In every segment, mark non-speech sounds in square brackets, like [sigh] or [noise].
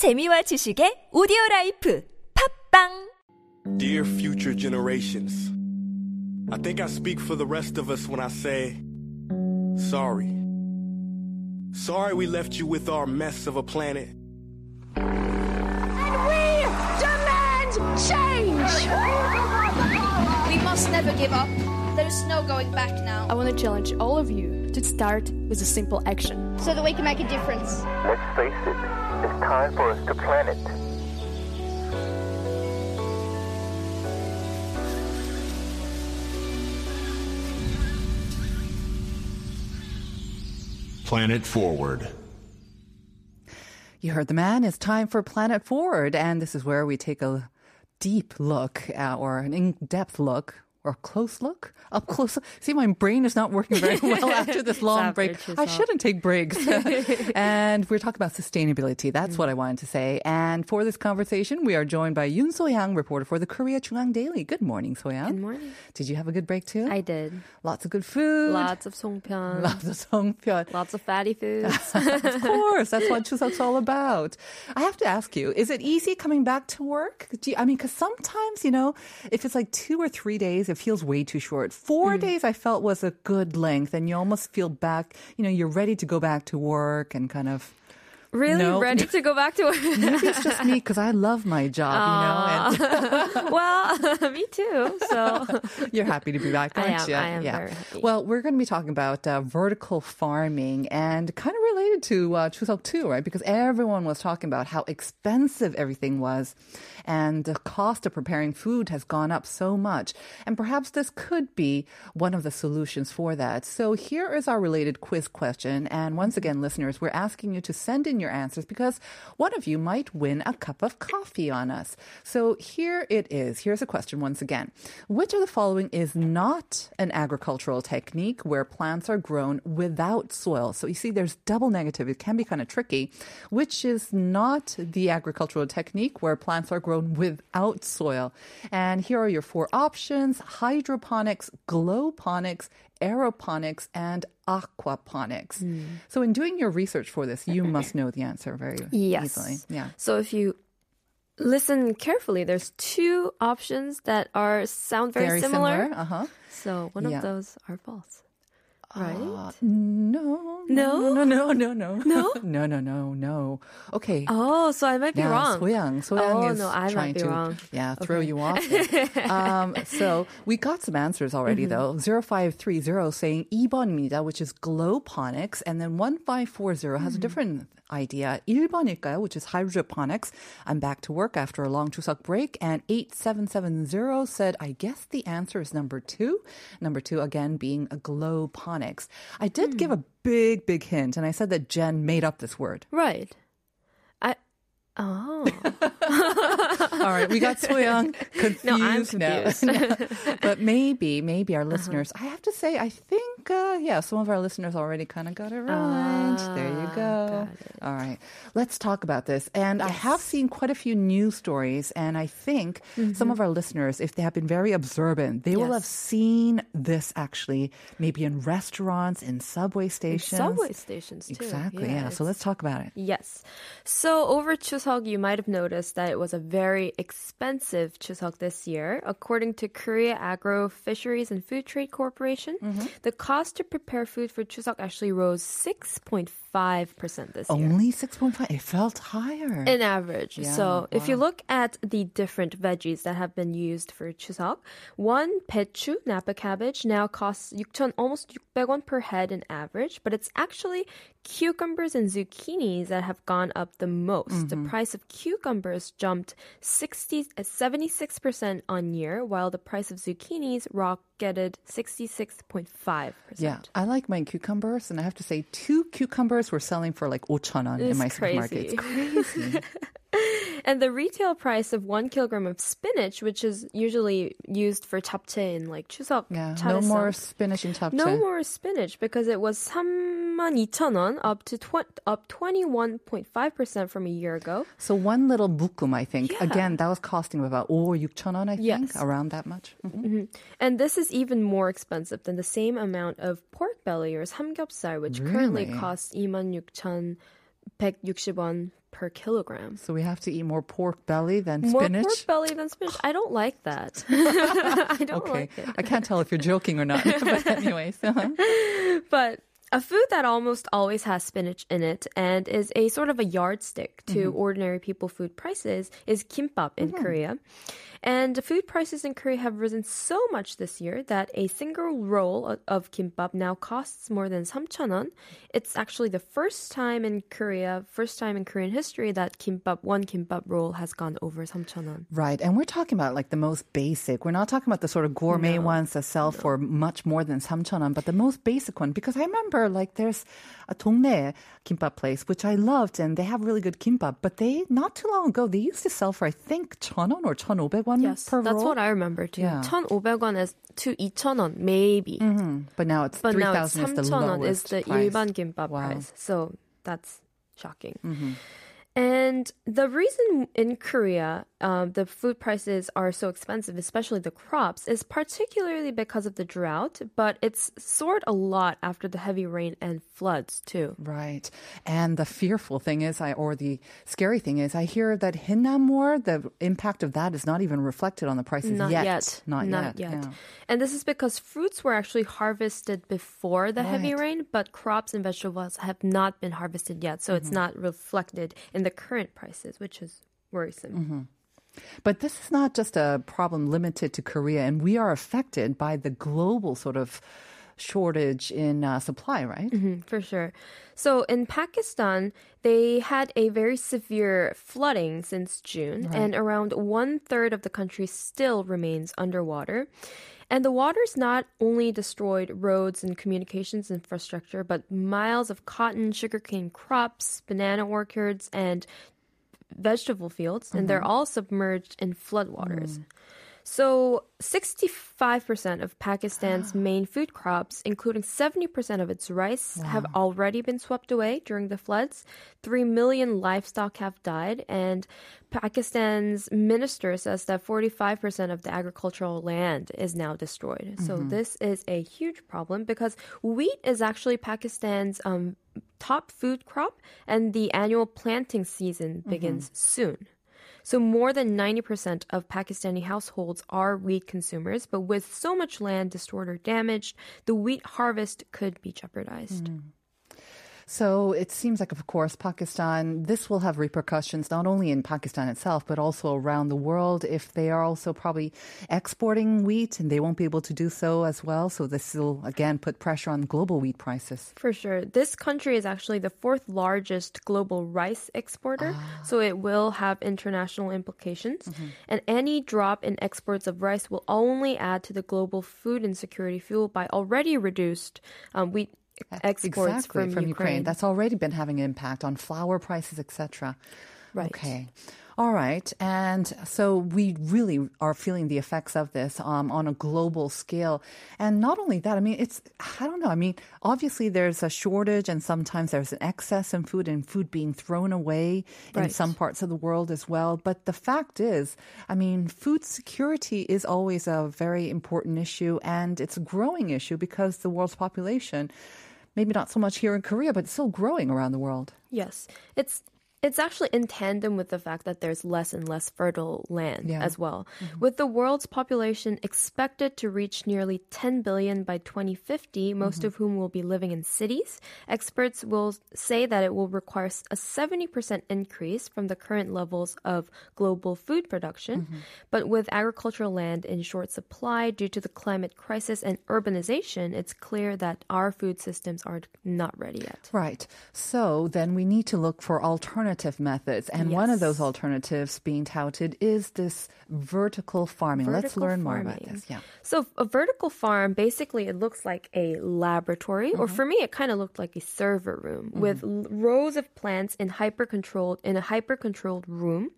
재미와 지식의 오디오 라이프 팝빵 Dear future generations, I think I speak for the rest of us when I say, sorry. Sorry we left you with our mess of a planet. And we demand change! We must never give up. There's no going back now. I want to challenge all of you to start with a simple action. So that we can make a difference. Let's face it, it's time for us to plan it. Planet Forward. You heard the man. It's time for Planet Forward. And this is where we take a deep look at, or an in depth look or a close look? Up close. See, my brain is not working very [laughs] well after this long break. I shouldn't take breaks. [laughs] and we're talking about sustainability. That's mm. what I wanted to say. And for this conversation, we are joined by Yun Soyang, reporter for the Korea JoongAng Daily. Good morning, Soyang. Good morning. Did you have a good break too? I did. Lots of good food. Lots of songpyeon. [laughs] Lots of songpyeon. Lots of fatty foods. of course. That's what Chuseok's all about. I have to ask you, is it easy coming back to work? You, I mean, because sometimes, you know, if it's like two or three days it feels way too short. Four Mm. days I felt was a good length, and you almost feel back, you know, you're ready to go back to work and kind of. Really ready to go back to work? [laughs] Maybe it's just me because I love my job, you know, and [laughs] well, [laughs] me too. So You're happy to be back, I aren't am, you? I am very happy. Well, we're going to be talking about uh, vertical farming and kind of related to uh, Chuseok too, right? Because everyone was talking about how expensive everything was, and the cost of preparing food has gone up so much. And perhaps this could be one of the solutions for that. So here is our related quiz question. And once again, listeners, we're asking you to send in your answers because one of you might win a cup of coffee on us. So here it is. Here's a question once again. Which of the following is not an agricultural technique where plants are grown without soil? So you see, there's double negative. It can be kind of tricky. Which is not the agricultural technique where plants are grown without soil? And here are your four options hydroponics, glowponics, aeroponics, and aquaponics. So in doing your research for this, you must know the answer very yes. easily. Yeah. So if you listen carefully, there's two options that are sound very, similar. Uh-huh. So one Yeah. of those are false. Right? Ah, no, no. No? No, no, no, no. No? [laughs] no, no, no, no. Okay. Oh, so I might be yeah, wrong. Soyang. Soyang oh, is no, I trying might be to wrong. Yeah, throw okay. you off. [laughs] um, so we got some answers already, mm-hmm. though. 0530 saying Ebonmida, which is Glowponics, and then 1540 has mm-hmm. a different idea. 1번일까요, which is hydroponics. I'm back to work after a long chuseok break. And 8770 said, I guess the answer is number two. Number two, again, being a glowponics. I did give Hmm. a big, big hint, and I said that Jen made up this word. Right. Oh. All right, we got Soyoung confused. [laughs] No, I'm now. confused. [laughs] but maybe, maybe Uh-huh. our listeners. I have to say, I think, uh, yeah, some of our listeners already kind of got it right. there you go. All right, let's talk about this. And I have seen quite a few news stories, and I think some of our listeners, if they have been very observant, they will have Mm-hmm. Seen this actually, maybe in restaurants, in subway stations. Subway stations too. Exactly. Yeah. So let's talk about it. Yes. So over Chuseok, you might have noticed that it was a very expensive Chuseok this year. According to Korea Agro Fisheries and Food Trade Corporation, Mm-hmm. the cost to prepare food for Chuseok actually rose 6.5% this year. Only six point five. It felt higher. In average. Yeah, so if you look at the different veggies that have been used for chuseok, one pechu, napa cabbage, now costs 6,000, almost 600won per head in average, but it's actually cucumbers and zucchinis that have gone up the most. The price of cucumbers jumped 60, uh, 76% on year, while the price of zucchinis rocketed 66.5%. Yeah, I like my cucumbers, and I have to say, two cucumbers were selling for like 5,000원 in my supermarket. It's crazy. [laughs] And the retail price of one kilogram of spinach, which is usually used for japchae in like 추석, yeah, no more spinach in japchae. No more spinach because it was 32,000원 up to tw- up 21.5% from a year ago. So one little bukum, I think. Yeah. Again, that was costing about 5 or I yes. think, around that much. Mm-hmm. mm-hmm. And this is even more expensive than the same amount of pork belly or samgyeopsal, which really? currently costs 26,000 160won per kilogram. So we have to eat more pork belly than More spinach. pork belly than spinach. I don't like that. [laughs] I don't okay, like it. I can't tell if you're joking or not. [laughs] but [laughs] anyways, uh-huh. But a food that almost always has spinach in it and is a sort of a yardstick to ordinary people food prices is kimbap in Korea. And food prices in Korea have risen so much this year that a single roll o- of kimbap now costs more than 3,000won. It's actually the first time in Korea, first time in Korean history that kimbap, one kimbap roll has gone over 3,000won. right. And we're talking about like the most basic. We're not talking about the sort of gourmet ones that sell for much more than 3,000원, but the most basic one. Because I remember like there's a 동네 kimbap place, which I loved, and they have really good kimbap. But they, not too long ago, they used to sell for, I think, 1,000원 or 1,500원 Yes, per that's roll. what I remember too. Yeah. 1,500won is to 2,000won, maybe. But now it's But now it's 3,000 is the 3,000원 is lowest the price. 일반 kimbap Wow. price. So that's shocking. Mm-hmm. And the reason in Korea um, the food prices are so expensive, especially the crops, is particularly because of the drought, but it's soared a lot after the heavy rain and floods too. Right. And the fearful thing is, I or the scary thing is, I hear that Hinnamnor, the impact of that is not even reflected on the prices Not yet. yet. Not, yet. yeah. And this is because fruits were actually harvested before the heavy rain, but crops and vegetables have not been harvested yet. So Mm-hmm. it's not reflected in the current prices, which is worrisome. Mm-hmm. But this is not just a problem limited to Korea, and we are affected by the global sort of shortage in uh, supply, right? Mhm, for sure. So in Pakistan, they had a very severe flooding since June, and around one third of the country still remains underwater. And the water's not only destroyed roads and communications infrastructure, but miles of cotton, sugarcane crops, banana orchards, and vegetable fields, and they're mm-hmm. all submerged in floodwaters. Mm. So, 65% of Pakistan's [gasps] main food crops, including 70% of its rice, have already been swept away during the floods. 3 million livestock have died, and Pakistan's minister says that 45% of the agricultural land is now destroyed. So, this is a huge problem because wheat is actually Pakistan's um, top food crop, and the annual planting season begins soon. So more than 90% of Pakistani households are wheat consumers, but with so much land destroyed or damaged, the wheat harvest could be jeopardized. Hmm. So it seems like, of course, Pakistan, this will have repercussions not only in Pakistan itself, but also around the world if they are also probably exporting wheat and they won't be able to do so as well. So this will, again, put pressure on global wheat prices. For sure. This country is actually the fourth largest global rice exporter, so it will have international implications. And any drop in exports of rice will only add to the global food insecurity fueled by already reduced um, wheat exports exactly, from, Ukraine. That's already been having an impact on flour prices, etc. Right. Okay. All right. And so we really are feeling the effects of this um, on a global scale. And not only that, I mean, it's, I don't know. I mean, obviously there's a shortage and sometimes there's an excess in food and food being thrown away in some parts of the world as well. But the fact is, I mean, food security is always a very important issue and it's a growing issue because the world's population, maybe not so much here in Korea, but it's still growing around the world. Yes, it's it's actually in tandem with the fact that there's less and less fertile land Yeah. as well. Mm-hmm. With the world's population expected to reach nearly 10 billion by 2050, most mm-hmm. of whom will be living in cities, experts will say that it will require a 70% increase from the current levels of global food production. Mm-hmm. But with agricultural land in short supply due to the climate crisis and urbanization, it's clear that our food systems are not ready yet. Right. So then we need to look for alternative methods. And one of those alternatives being touted is this vertical farming. Let's Vertical learn more about this. Yeah. So a vertical farm, basically, it looks like a laboratory, or mm-hmm. for me, it kind of looked like a server room mm-hmm. with rows of plants in hyper controlled in a hyper controlled room.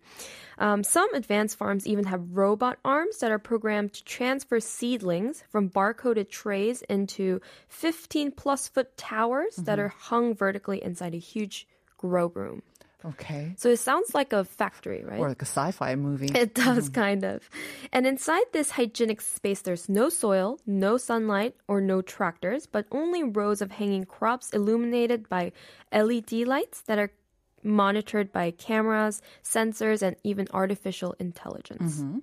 Um, some advanced farms even have robot arms that are programmed to transfer seedlings from barcoded trays into 15 plus foot towers that mm-hmm. are hung vertically inside a huge grow room. Okay. So it sounds like a factory, right? Or like a sci-fi movie. It does, mm-hmm. kind of. And inside this hygienic space, there's no soil, no sunlight, or no tractors, but only rows of hanging crops illuminated by LED lights that are monitored by cameras, sensors, and even artificial intelligence. Mm-hmm.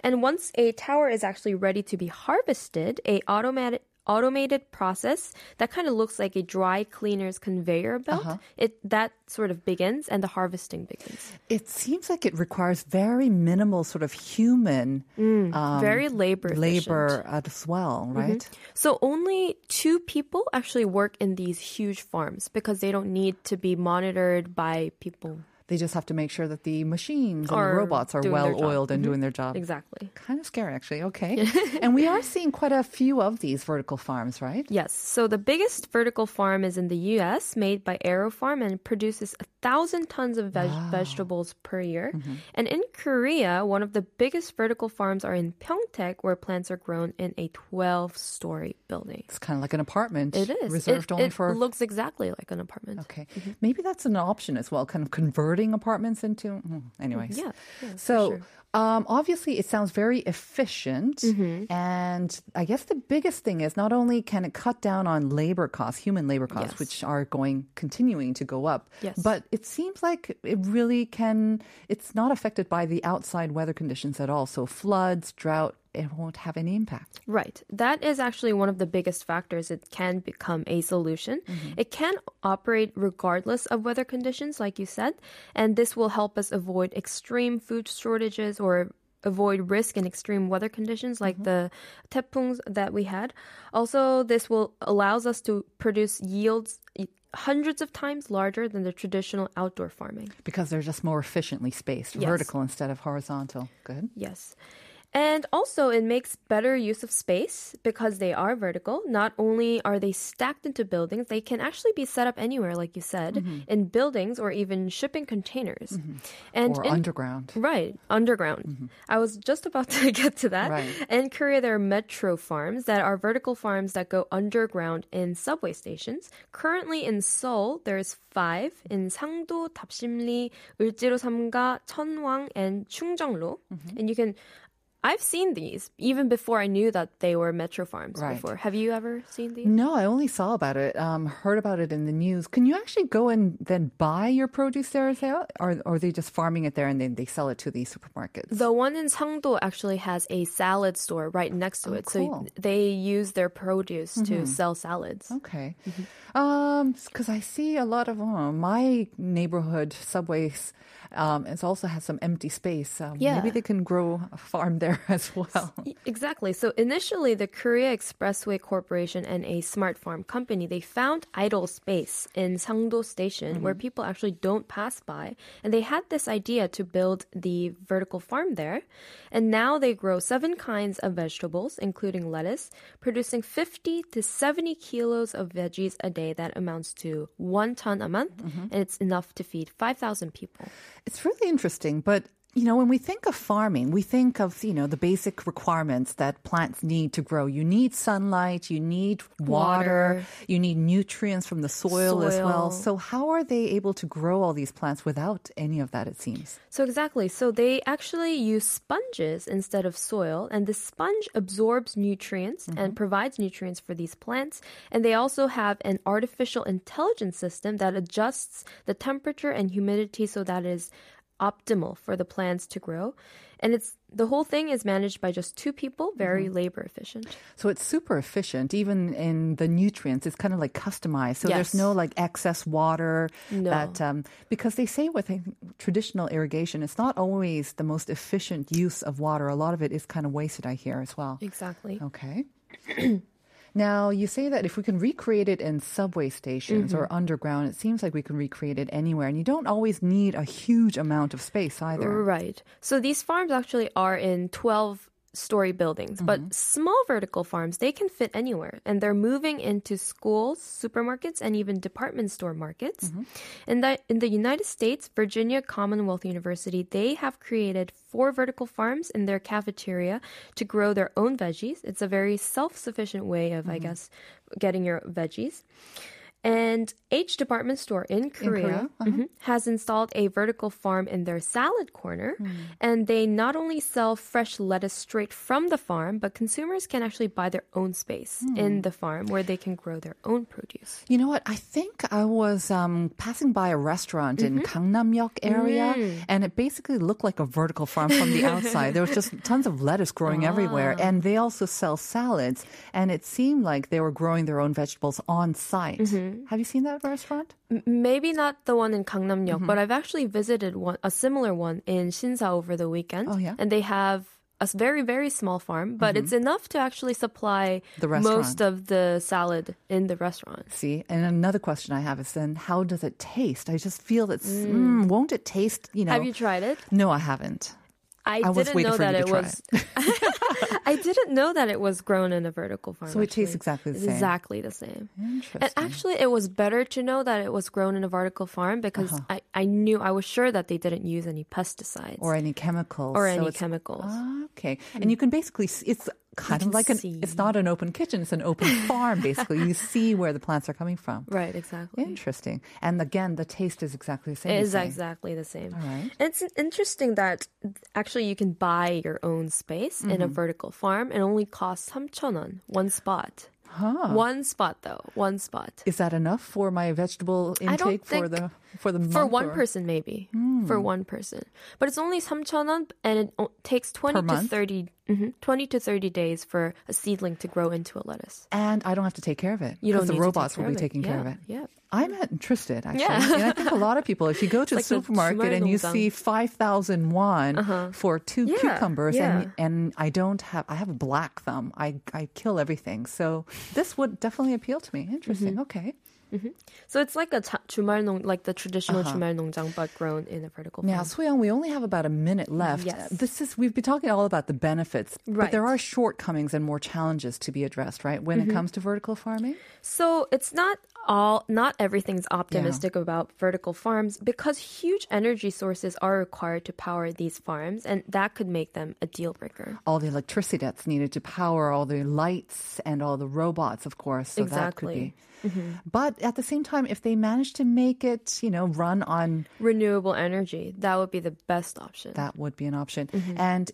And once a tower is actually ready to be harvested, a automatic automated process that kind of looks like a dry cleaner's conveyor belt. Uh-huh. It that sort of begins and the harvesting begins. It seems like it requires very minimal sort of human mm, um, Very labor efficient. labor as well, mm-hmm. right? So only two people actually work in these huge farms because they don't need to be monitored by people. They just have to make sure that the machines and the robots are well oiled and doing mm-hmm. their job. Exactly. Kind of scary, actually. Okay. [laughs] and we are seeing quite a few of these vertical farms, right? Yes. So the biggest vertical farm is in the U.S., made by Aerofarm, and produces a thousand tons of veg- vegetables per year. Mm-hmm. And in Korea, one of the biggest vertical farms are in Pyeongtaek, where plants are grown in a 12-story building. It's kind of like an apartment. It is Reserved it, only it for. looks exactly like an apartment. Okay. Mm-hmm. Maybe that's an option as well, kind of converting apartments into. hmm, Anyways. Yeah, yeah, so. sure. Um, obviously, it sounds very efficient, Mm-hmm. and I guess the biggest thing is not only can it cut down on labor costs, human labor costs, Yes. which are going continuing to go up, Yes. but it seems like it really can. It's not affected by the outside weather conditions at all. So floods, drought, it won't have any impact. Right. That is actually one of the biggest factors. It can become a solution. Mm-hmm. It can operate regardless of weather conditions, like you said, and this will help us avoid extreme food shortages or avoid risk in extreme weather conditions like mm-hmm. the tepungs that we had. Also, this will allows us to produce yields hundreds of times larger than the traditional outdoor farming. Because they're just more efficiently spaced, Yes. vertical instead of horizontal. Good. Yes. And also, it makes better use of space because they are vertical. Not only are they stacked into buildings, they can actually be set up anywhere, like you said, mm-hmm. in buildings or even shipping containers. Mm-hmm. And in, underground. Right, underground. Mm-hmm. I was just about [laughs] to get to that. Right. In Korea, there are metro farms that are vertical farms that go underground in subway stations. Currently in Seoul, there's five in Sangdo, Dapsimni, Euljiro Samga, Cheonwang, and Chungjeongno. Mm-hmm. And you can I've seen these even before I knew that they were metro farms Right. before. Have you ever seen these? No, I only saw about it, um, heard about it in the news. Can you actually go and then buy your produce there as well? Or, or are they just farming it there and then they sell it to the supermarkets? The one in Sangdo actually has a salad store right next to Oh, it. cool. Mm-hmm. So they use their produce to sell salads. Okay. Um, because I see a lot of oh, my neighborhood subways. Um, it also has some empty space. Um, Yeah. Maybe they can grow a farm there [laughs] as well. Exactly. So initially, the Korea Expressway Corporation and a smart farm company they found idle space in Sangdo Station where people actually don't pass by, and they had this idea to build the vertical farm there. And now they grow seven kinds of vegetables, including lettuce, producing 50 to 70 kilos of veggies a day. That amounts to one ton a month, and it's enough to feed 5,000 people. It's really interesting, but you know, when we think of farming, we think of, you know, the basic requirements that plants need to grow. You need sunlight, you need water, Water. you need nutrients from the soil, as well. So how are they able to grow all these plants without any of that, it seems? So exactly. So they actually use sponges instead of soil, and the sponge absorbs nutrients and mm-hmm. provides nutrients for these plants. And they also have an artificial intelligence system that adjusts the temperature and humidity so that it is optimal for the plants to grow. And it's the whole thing is managed by just two people, very labor efficient. So it's super efficient, even in the nutrients. It's kind of like customized. So there's no like excess water No. that, um, because they say with traditional irrigation, it's not always the most efficient use of water. A lot of it is kind of wasted, I hear as well. Exactly. Okay. [clears throat] now, you say that if we can recreate it in subway stations or mm-hmm. underground, it seems like we can recreate it anywhere. And you don't always need a huge amount of space either. Right. So these farms actually are in 12 story buildings, but mm-hmm. small vertical farms, they can fit anywhere. And they're moving into schools, supermarkets, and even department store markets. Mm-hmm. And that in the United States, Virginia Commonwealth University, they have created four vertical farms in their cafeteria to grow their own veggies. It's a very self sufficient way of, I mm-hmm. guess, getting your veggies. And H department store in Korea, Korea? Uh-huh. mhm, has installed a vertical farm in their salad corner. Hmm. And they not only sell fresh lettuce straight from the farm, but consumers can actually buy their own space Hmm. in the farm where they can grow their own produce. You know what? I think I was um, passing by a restaurant in Gangnam-yeok area, and it basically looked like a vertical farm from the outside. There was just [laughs] tons of lettuce growing everywhere, and they also sell salads. And it seemed like they were growing their own vegetables on site. Have you seen that restaurant? M- Maybe not the one in Gangnam-yeok, Mm-hmm. but I've actually visited one, a similar one in Shinsa over the weekend. Oh, yeah? And they have a very, very small farm, but it's enough to actually supply Mm-hmm. The restaurant. most of the salad in the restaurant. See, and another question I have is then how does it taste? I just feel that mm, won't it taste? You know, Have you tried it? no, I haven't. I, I didn't know that it was. [laughs] [laughs] I didn't know that it was grown in a vertical farm. So it tastes exactly the It's same. Exactly the same. Interesting. And actually, it was better to know that it was grown in a vertical farm because Uh-huh. I, I knew I was sure that they didn't use any pesticides or any chemicals or So any chemicals. Ah, okay, and you can basically it's kind of like an see. it's not an open kitchen; it's an open [laughs] farm. Basically, you see where the plants are coming from. right, exactly. Interesting. And again, the taste is exactly the same. It is exactly the same. All right. And It's interesting that actually you can buy your own space in a Mm-hmm. vertical farm and only costs 3,000원, one spot. One spot though, one spot. Is that enough for my vegetable intake for the for the For one or- person maybe. For one person. But it's only 3,000원 and it takes 20 Per to month? 30 mhm, 20 to 30 days for a seedling to grow into a lettuce. And I don't have to take care of it. You don't the need to take robots will be taking care of it. yeah. I'm interested actually. Yeah. and I think a lot of people, if you go [laughs] to a It's like the supermarket and you 주말 see 5,000 won for two Uh-huh. Yeah, cucumbers and, yeah. and I don't have, I have a black thumb. I, I kill everything. So this would definitely appeal to me. Interesting. Mm-hmm. Okay. So it's like a ta- 주말 농 like the traditional Uh-huh. 주말 농장 but grown in a vertical Now, farm. Soyoung, we only have about a minute left. Yes. This is we've been talking all about the benefits, but there Right. are shortcomings and more challenges to be addressed, right? When Mm-hmm. it comes to vertical farming. So it's not all, not everything's optimistic about vertical farms because huge energy sources are required to power these farms, and that could make them a deal breaker. all the electricity that's needed to power all the lights and all the robots, of course. So that could be. Exactly. But at the same time, if they manage to make it, you know, run on, Renewable energy, that would be the best option. that would be an option. Mm-hmm. And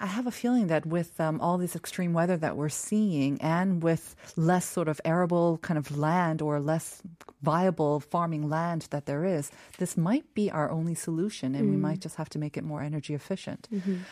I have a feeling that with um, all this extreme weather that we're seeing and with less sort of arable kind of land or less viable farming land that there is, this might be our only solution and we Mm. might just have to make it more energy efficient.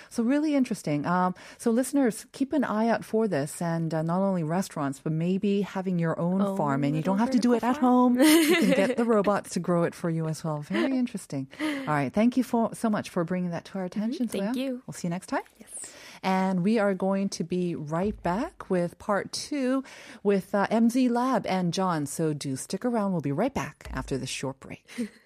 So, really interesting. Um, so, listeners, keep an eye out for this and uh, not only restaurants, but maybe having your own Own farm and you don't have to do it vertical at home. you can get the [laughs] robots to grow it for you as well. Very interesting. All right. Thank you for, so much for bringing that to our attention. Mm-hmm. Thank Soya. you. We'll see you next time. Yes. And we are going to be right back with part two with uh, MZ Lab and John. So do stick around. We'll be right back after this short break. [laughs]